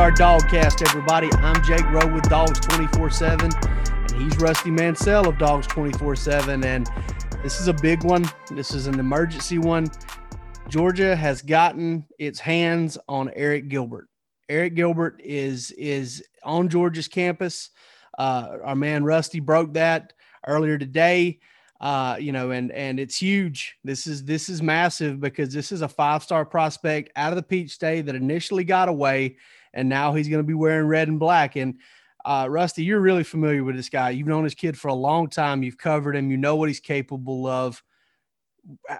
Junkyard Dogcast, everybody. I'm Jake Rowe with Dogs 24 7, and he's Rusty Mansell of Dogs 24 7. And this is a big one. This is an emergency one. Georgia has gotten its hands on Arik Gilbert. Arik Gilbert is is on Georgia's campus. Uh, our man Rusty broke that earlier today uh, you know, and and it's huge. This is this is massive because this is a five star prospect out of the Peach State that initially got away, and now he's going to be wearing red and black. And uh, Rusty, you're really familiar with this guy. You've known this kid for a long time. You've covered him. You know what he's capable of. Uh,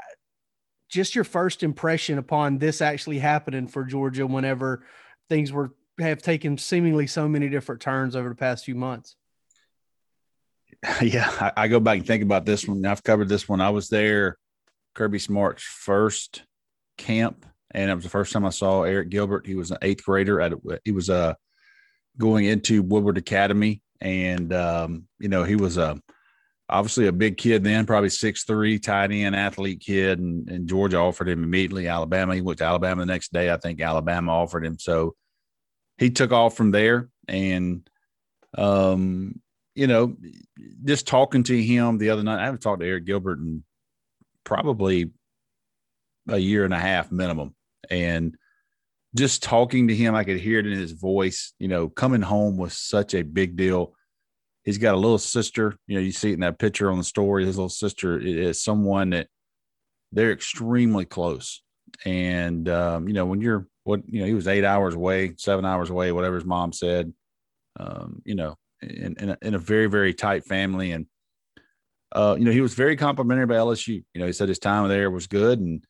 just your first impression upon this actually happening for Georgia whenever things were have taken seemingly so many different turns over the past few months. yeah, I, I, go back and think about this one. I've covered this one. I was there, Kirby Smart's first camp, and it was the first time I saw Arik Gilbert. He was an eighth grader at he was uh going into Woodward Academy, and um, you know he was a obviously a big kid then, probably six three, tight end, athlete kid, and, and Georgia offered him immediately. Alabama, he went to Alabama the next day. I think Alabama offered him, so he took off from there, and um, you know, just talking to him the other night, I haven't talked to Eric Gilbert in probably a year and a half minimum. And just talking to him, I could hear it in his voice. You know, coming home was such a big deal. He's got a little sister. You know, you see it in that picture on the story. His little sister is someone that they're extremely close. And, um, you know, when you're what, you know, he was eight hours away, seven hours away, whatever his mom said. Um, you know, in, in a, in, a, very very tight family and uh, you know he was very complimentary by LSU. You know he said his time there was good and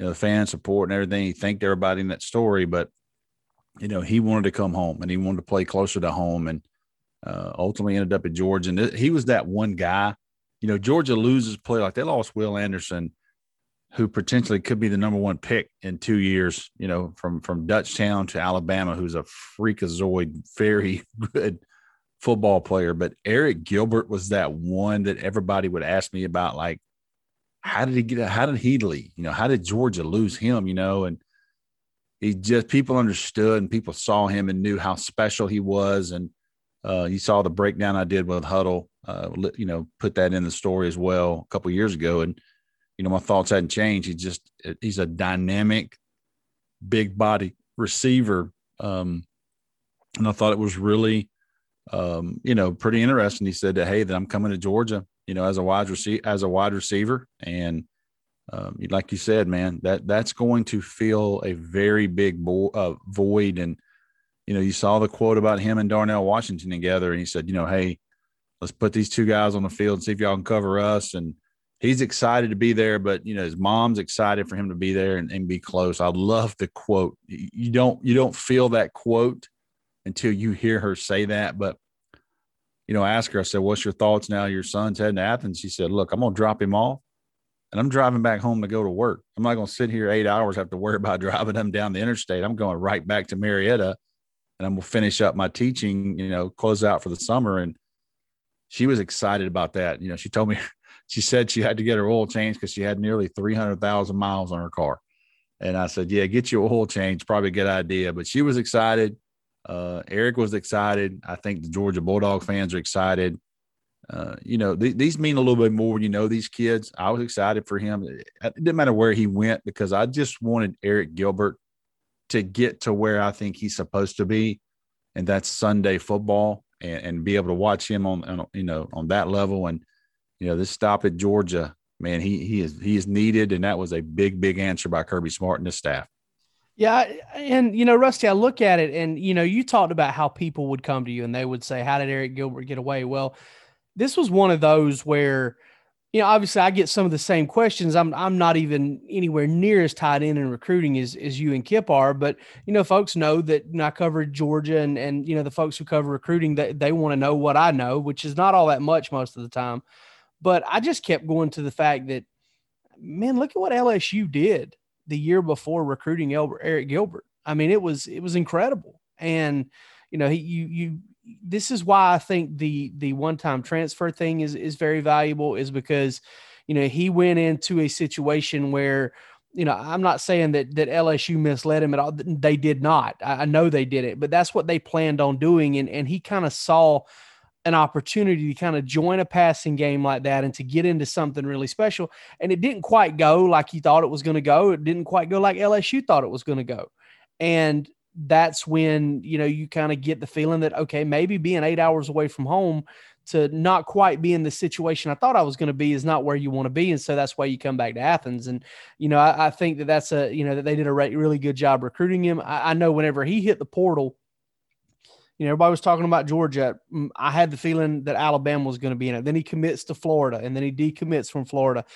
you know the fan support and everything. He thanked everybody in that story, but you know he wanted to come home and he wanted to play closer to home and uh, ultimately ended up at Georgia. And he was that one guy. You know Georgia loses play like they lost Will Anderson, who potentially could be the number one pick in two years. You know from from Dutchtown to Alabama, who's a freakazoid, very good football player, but Arik Gilbert was that one that everybody would ask me about, like, how did he get how did he leave? You know, how did Georgia lose him? You know, and he just people understood and people saw him and knew how special he was. And uh, you saw the breakdown I did with Huddle. uh, you know, put that in the story as well a couple years ago. And, you know, my thoughts hadn't changed. He just, he's a dynamic, big body receiver. Um, and I thought it was really um, you know, pretty interesting. He said hey, that I'm coming to Georgia, you know, as a wide receiver, as a wide receiver, and um, like you said, man, that that's going to fill a very big bo- uh, void. And you know, you saw the quote about him and Darnell Washington together, and he said, you know, hey, let's put these two guys on the field and see if y'all can cover us. And he's excited to be there, but you know, his mom's excited for him to be there and, and be close. I love the quote. You don't you don't feel that quote until you hear her say that. But you know, ask her, I said, What's your thoughts now? Your son's heading to Athens. She said, Look, I'm gonna drop him off and I'm driving back home to go to work. I'm not gonna sit here eight hours, have to worry about driving them down the interstate. I'm going right back to Marietta and I'm gonna finish up my teaching, you know, close out for the summer. And she was excited about that. You know, she told me she said she had to get her oil changed because she had nearly 300,000 miles on her car. And I said, Yeah, get your oil changed, Probably a good idea. But she was excited. Uh, Arik was excited. I think the Georgia Bulldog fans are excited. uh, you know, th- these mean a little bit more when you know these kids. I was excited for him. It, it didn't matter where he went because I just wanted Arik Gilbert to get to where I think he's supposed to be, and that's Sunday football, and, and be able to watch him on, on, you know on that level. And you know, this stop at Georgia, man, he he is he is needed, and that was a big big answer by Kirby Smart and his staff. Yeah, and you know, Rusty, I look at it, and you know, you talked about how people would come to you and they would say, "How did Arik Gilbert get away?" Well this was one of those where, you know, obviously I get some of the same questions. I'm I'm not even anywhere near as tied in in recruiting as, as you and Kip are, but you know, folks know that you know, I covered Georgia and and you know the folks who cover recruiting they, they want to know what I know, which is not all that much most of the time. But I just kept going to the fact that, man, look at what LSU did the year before recruiting Arik Gilbert. I mean, it was it was incredible, and you know, he you you this is why I think the the one time transfer thing is is very valuable is because you know he went into a situation where you know I'm not saying that that LSU misled him at all. They did not. I, I know they did it but that's what they planned on doing. And and he kind of saw an opportunity to kind of join a passing game like that and to get into something really special and it didn't quite go like he thought it was going to go it didn't quite go like LSU thought it was going to go and that's when you know you kind of get the feeling that okay maybe being eight hours away from home to not quite be in the situation I thought I was going to be is not where you want to be, and so that's why you come back to Athens. And you know, I, I think that that's a you know that they did a re- really good job recruiting him. I, I, know whenever he hit the portal, you know, everybody was talking about Georgia. Mm, I had the feeling that Alabama was going to be in it. Then he commits to Florida, and then he decommits from Florida.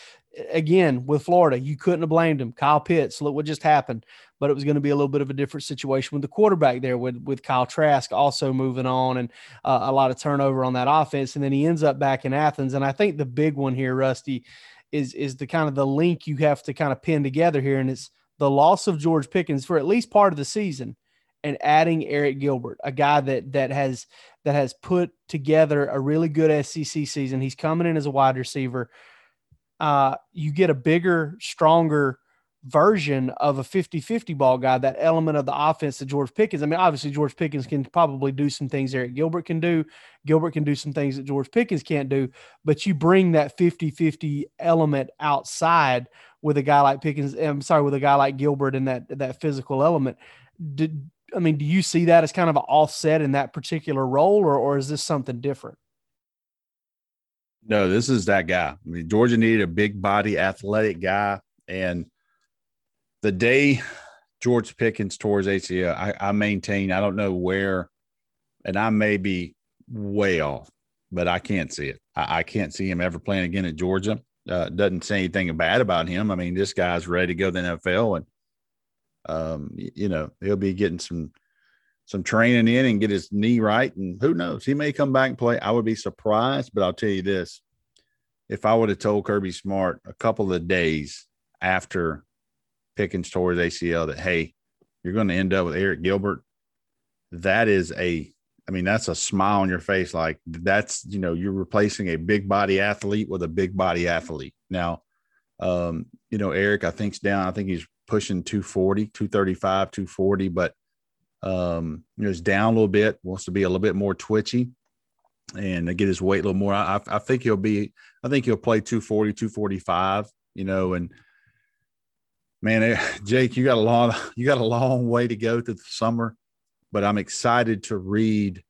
Again, with Florida, you couldn't have blamed him. Kyle Pitts, look what just happened. But it was going to be a little bit of a different situation with the quarterback there, with with Kyle Trask also moving on, and uh, a lot of turnover on that offense. And then he ends up back in Athens. And I think the big one here, Rusty, is is the kind of the link you have to kind of pin together here, and it's the loss of George Pickens for at least part of the season and adding Arik Gilbert, a guy that that has that has put together a really good SEC season. He's coming in as a wide receiver. Uh, you get a bigger, stronger version of a 50-50 ball guy, that element of the offense that George Pickens. I mean, obviously George Pickens can probably do some things Arik Gilbert can do. Gilbert can do some things that George Pickens can't do, but you bring that 50-50 element outside with a guy like Pickens, I'm sorry, with a guy like Gilbert and that that physical element. Did, I mean, do you see that as kind of an offset in that particular role, or or is this something different? No, this is that guy. I mean, Georgia needed a big body, athletic guy, and the day George Pickens tore his ACL, I, I maintain I don't know where, and I may be way off, but I can't see it. I, I can't see him ever playing again at Georgia. Uh, doesn't say anything bad about him. I mean, this guy's ready to go to the NFL, and um, you know, he'll be getting some some training in and get his knee right. And who knows, he may come back and play. I would be surprised, but I'll tell you this: if I would have told Kirby Smart a couple of days after Pickens tore his ACL that hey, you're going to end up with Arik Gilbert, that is a I mean, that's a smile on your face. Like that's, you know, you're replacing a big body athlete with a big body athlete. Now, um, you know, Arik, I think's down. I think he's pushing 240, 235, 240, but um, you know, he's down a little bit, wants to be a little bit more twitchy and get his weight a little more. I, I think he'll be, I think he'll play 240, 245, you know, and man, eh, Jake, you got a long, you got a long way to go through the summer, but I'm excited to read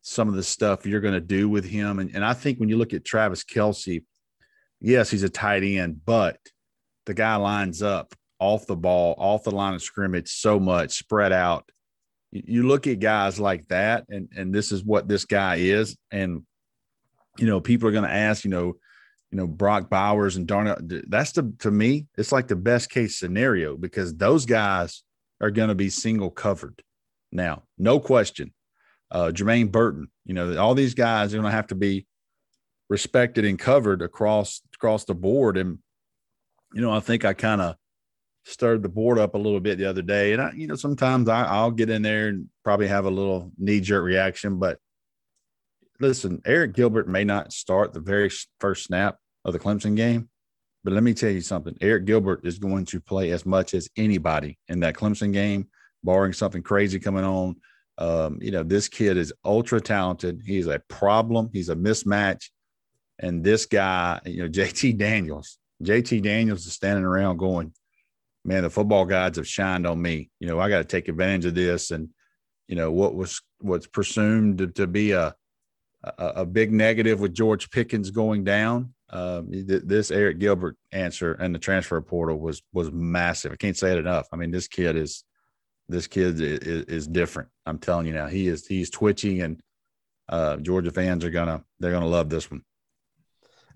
some of the stuff you're going to do with him. And, and I think when you look at Travis Kelce, yes, he's a tight end, but the guy lines up off the ball, off the line of scrimmage so much, spread out. You look at guys like that, and and this is what this guy is. And you know, people are going to ask, you know, you know, Brock Bowers and Darnell. That's the to me, it's like the best case scenario because those guys are going to be single covered. Now, no question. Uh, Jermaine Burton, you know, all these guys are going to have to be respected and covered across across the board. And you know, I think I kind of stirred the board up a little bit the other day. And I, you know, sometimes I, I'll get in there and probably have a little knee jerk reaction. But listen, Arik Gilbert may not start the very first snap of the Clemson game. But let me tell you something Arik Gilbert is going to play as much as anybody in that Clemson game, barring something crazy coming on. Um, you know, this kid is ultra talented. He's a problem, he's a mismatch. And this guy, you know, JT Daniels, JT Daniels is standing around going, man, the football gods have shined on me. You know, I got to take advantage of this. And, you know, what was what's presumed to, to be a, a, a big negative with George Pickens going down. Um, this Arik Gilbert answer and the transfer portal was was massive. I can't say it enough. I mean, this kid is this kid is, is different. I'm telling you now, he is he's twitchy, and uh, Georgia fans are gonna they're gonna love this one.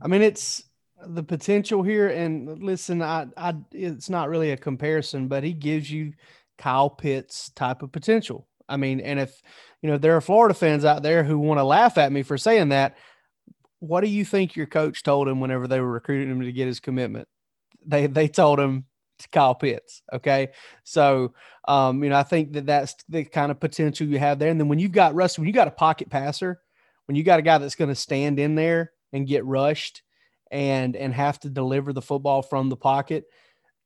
I mean, it's the potential here. And listen, I, I, it's not really a comparison, but he gives you Kyle Pitts type of potential. I mean, and if you know there are Florida fans out there who want to laugh at me for saying that, what do you think your coach told him whenever they were recruiting him to get his commitment? They they told him to Kyle Pitts. Okay, so um, you know I think that that's the kind of potential you have there. And then when you've got Russ, when you got a pocket passer, when you got a guy that's going to stand in there and get rushed and and have to deliver the football from the pocket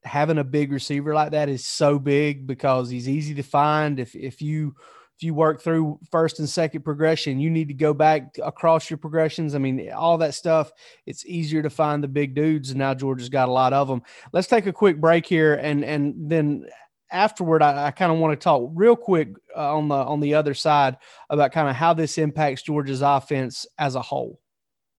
having a big receiver like that is so big because he's easy to find. If if you if you work through first and second progression you need to go back across your progressions. I mean all that stuff it's easier to find the big dudes and now georgia's got a lot of them let's take a quick break here and and then afterward i, I kind of want to talk real quick uh, on the on the other side about kind of how this impacts georgia's offense as a whole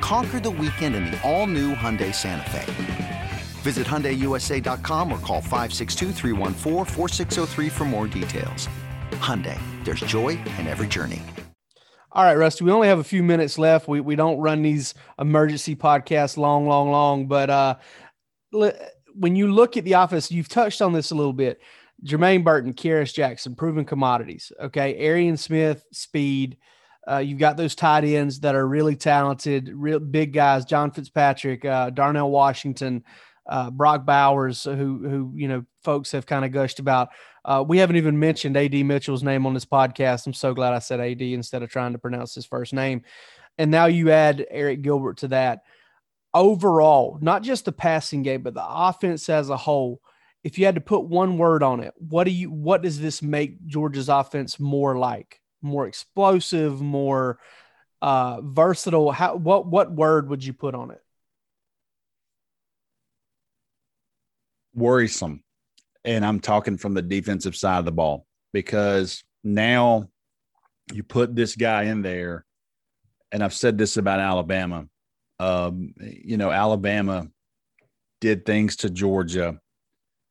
Conquer the weekend in the all new Hyundai Santa Fe. Visit HyundaiUSA.com or call 562 for more details. Hyundai, there's joy in every journey. All right, Rusty, we only have a few minutes left. We, we don't run these emergency podcasts long, long, long. But uh, when you look at the office, you've touched on this a little bit. Jermaine Burton, Kearis Jackson, proven commodities. Okay. Arian Smith, speed. Uh, you've got those tight ends that are really talented, real big guys. John Fitzpatrick, uh, Darnell Washington, uh, Brock Bowers, who who you know folks have kind of gushed about. Uh, we haven't even mentioned Ad Mitchell's name on this podcast. I'm so glad I said Ad instead of trying to pronounce his first name. And now you add Arik Gilbert to that. Overall, not just the passing game, but the offense as a whole. If you had to put one word on it, what do you? What does this make Georgia's offense more like? More explosive, more uh, versatile. How? What? What word would you put on it? worrisome. And I'm talking from the defensive side of the ball because now you put this guy in there. And I've said this about Alabama. Um, you know, Alabama did things to Georgia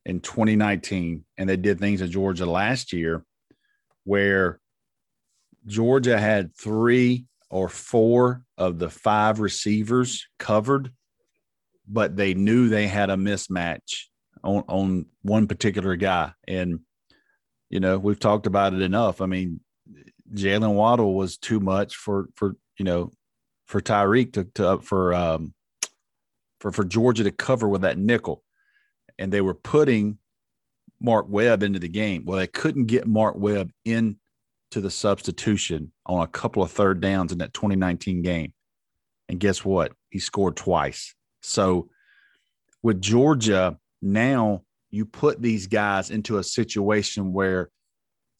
in 2019, and they did things to Georgia last year where Georgia had three or four of the five receivers covered, but they knew they had a mismatch on on one particular guy. And you know, we've talked about it enough. I mean, Jaylen Waddle was too much for for you know for Tyreek to, to for um for for Georgia to cover with that nickel, and they were putting Mark Webb into the game. Well, they couldn't get Mark Webb in to the substitution on a couple of third downs in that 2019 game. And guess what? He scored twice. So with Georgia, now you put these guys into a situation where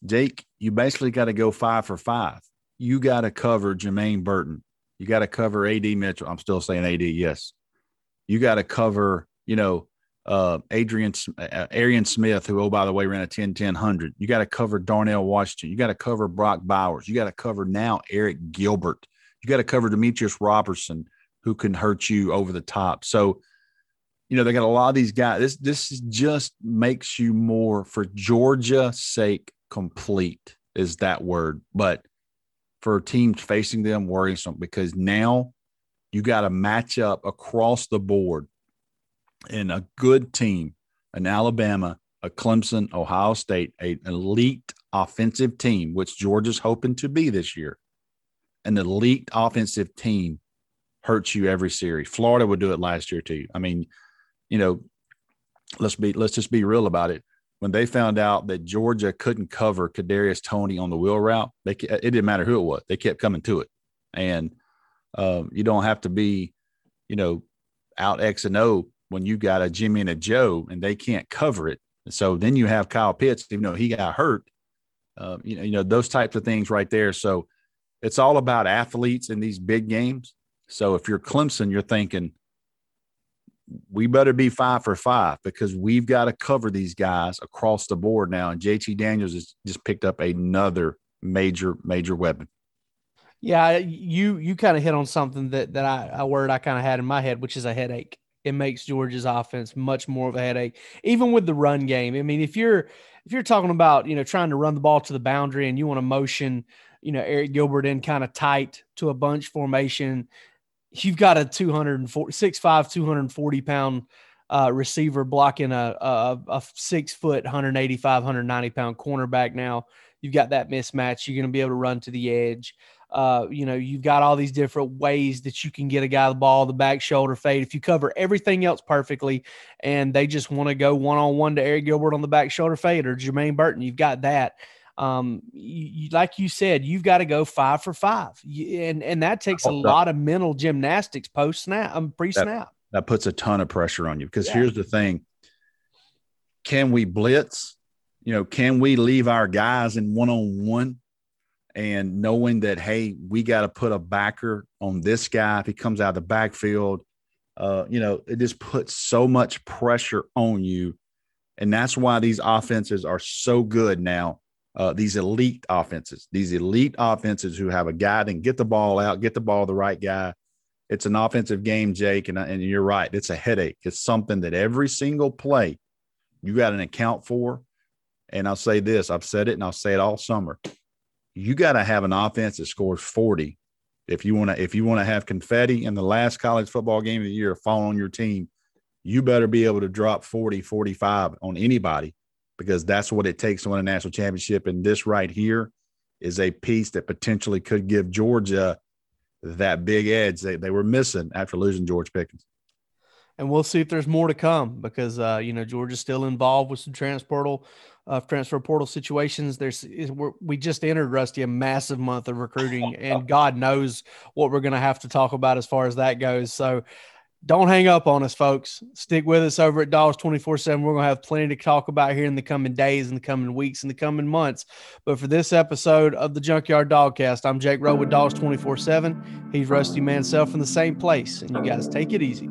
Jake, you basically got to go five for five. You got to cover Jermaine Burton. You got to cover AD Mitchell. I'm still saying AD, yes. You got to cover, you know, uh, Adrian uh, Arian Smith, who, oh, by the way, ran a 10 10 100. You got to cover Darnell Washington. You got to cover Brock Bowers. You got to cover now Arik Gilbert. You got to cover Demetrius Robertson, who can hurt you over the top. So, you know, they got a lot of these guys. This this just makes you more for Georgia's sake complete is that word. But for teams facing them, worrisome because now you got to match up across the board in a good team, an Alabama, a Clemson, Ohio State, an elite offensive team, which Georgia's hoping to be this year. An elite offensive team hurts you every series. Florida would do it last year too. I mean, you know, let's be let's just be real about it. When they found out that Georgia couldn't cover Kadarius Toney on the wheel route, they it didn't matter who it was. They kept coming to it, and um, you don't have to be, you know, out X and O when you got a Jimmy and a Joe and they can't cover it. So then you have Kyle Pitts, even though he got hurt. Uh, you know, you know those types of things right there. So it's all about athletes in these big games. So if you're Clemson, you're thinking we better be five for five because we've got to cover these guys across the board now. And JT Daniels has just picked up another major, major weapon. Yeah, you you kind of hit on something that that I a word I kind of had in my head, which is a headache. It makes Georgia's offense much more of a headache, even with the run game. I mean, if you're if you're talking about you know trying to run the ball to the boundary and you want to motion, you know Arik Gilbert in kind of tight to a bunch formation, you've got a 240 6'5", 240 pound uh, receiver blocking a, a, a six foot, 185, 190 pound cornerback. Now you've got that mismatch. You're going to be able to run to the edge. Uh, you know, you've got all these different ways that you can get a guy the ball, the back shoulder fade. If you cover everything else perfectly and they just want to go one on one to Arik Gilbert on the back shoulder fade or Jermaine Burton, you've got that. Um, you, like you said, you've got to go five for five, you, and and that takes a lot of mental gymnastics post snap, um, pre snap. That, that, puts a ton of pressure on you because yeah. here's the thing: can we blitz? You know, can we leave our guys in one on one? And knowing that, hey, we got to put a backer on this guy if he comes out of the backfield, uh, you know, it just puts so much pressure on you. And that's why these offenses are so good now uh, these elite offenses, these elite offenses who have a guy that can get the ball out, get the ball the right guy. It's an offensive game, Jake, and, and you're right. It's a headache. It's something that every single play you got an account for. And I'll say this: I've said it, and I'll say it all summer. You got to have an offense that scores 40 if you want to. If you want to have confetti in the last college football game of the year fall on your team, you better be able to drop 40, 45 on anybody because that's what it takes to win a national championship. And this right here is a piece that potentially could give Georgia that big edge they, they were missing after losing George Pickens. And we'll see if there's more to come because uh, you know Georgia's still involved with some transportal uh, transfer portal situations. There's we just entered Rusty a massive month of recruiting, and God knows what we're going to have to talk about as far as that goes. So don't hang up on us, folks. Stick with us over at Dogs 24 7. We're going to have plenty to talk about here in the coming days, in the coming weeks, in the coming months. But for this episode of the Junkyard Dogcast, I'm Jake Rowe with Dogs 24 7. He's Rusty Mansell from the same place. And you guys take it easy.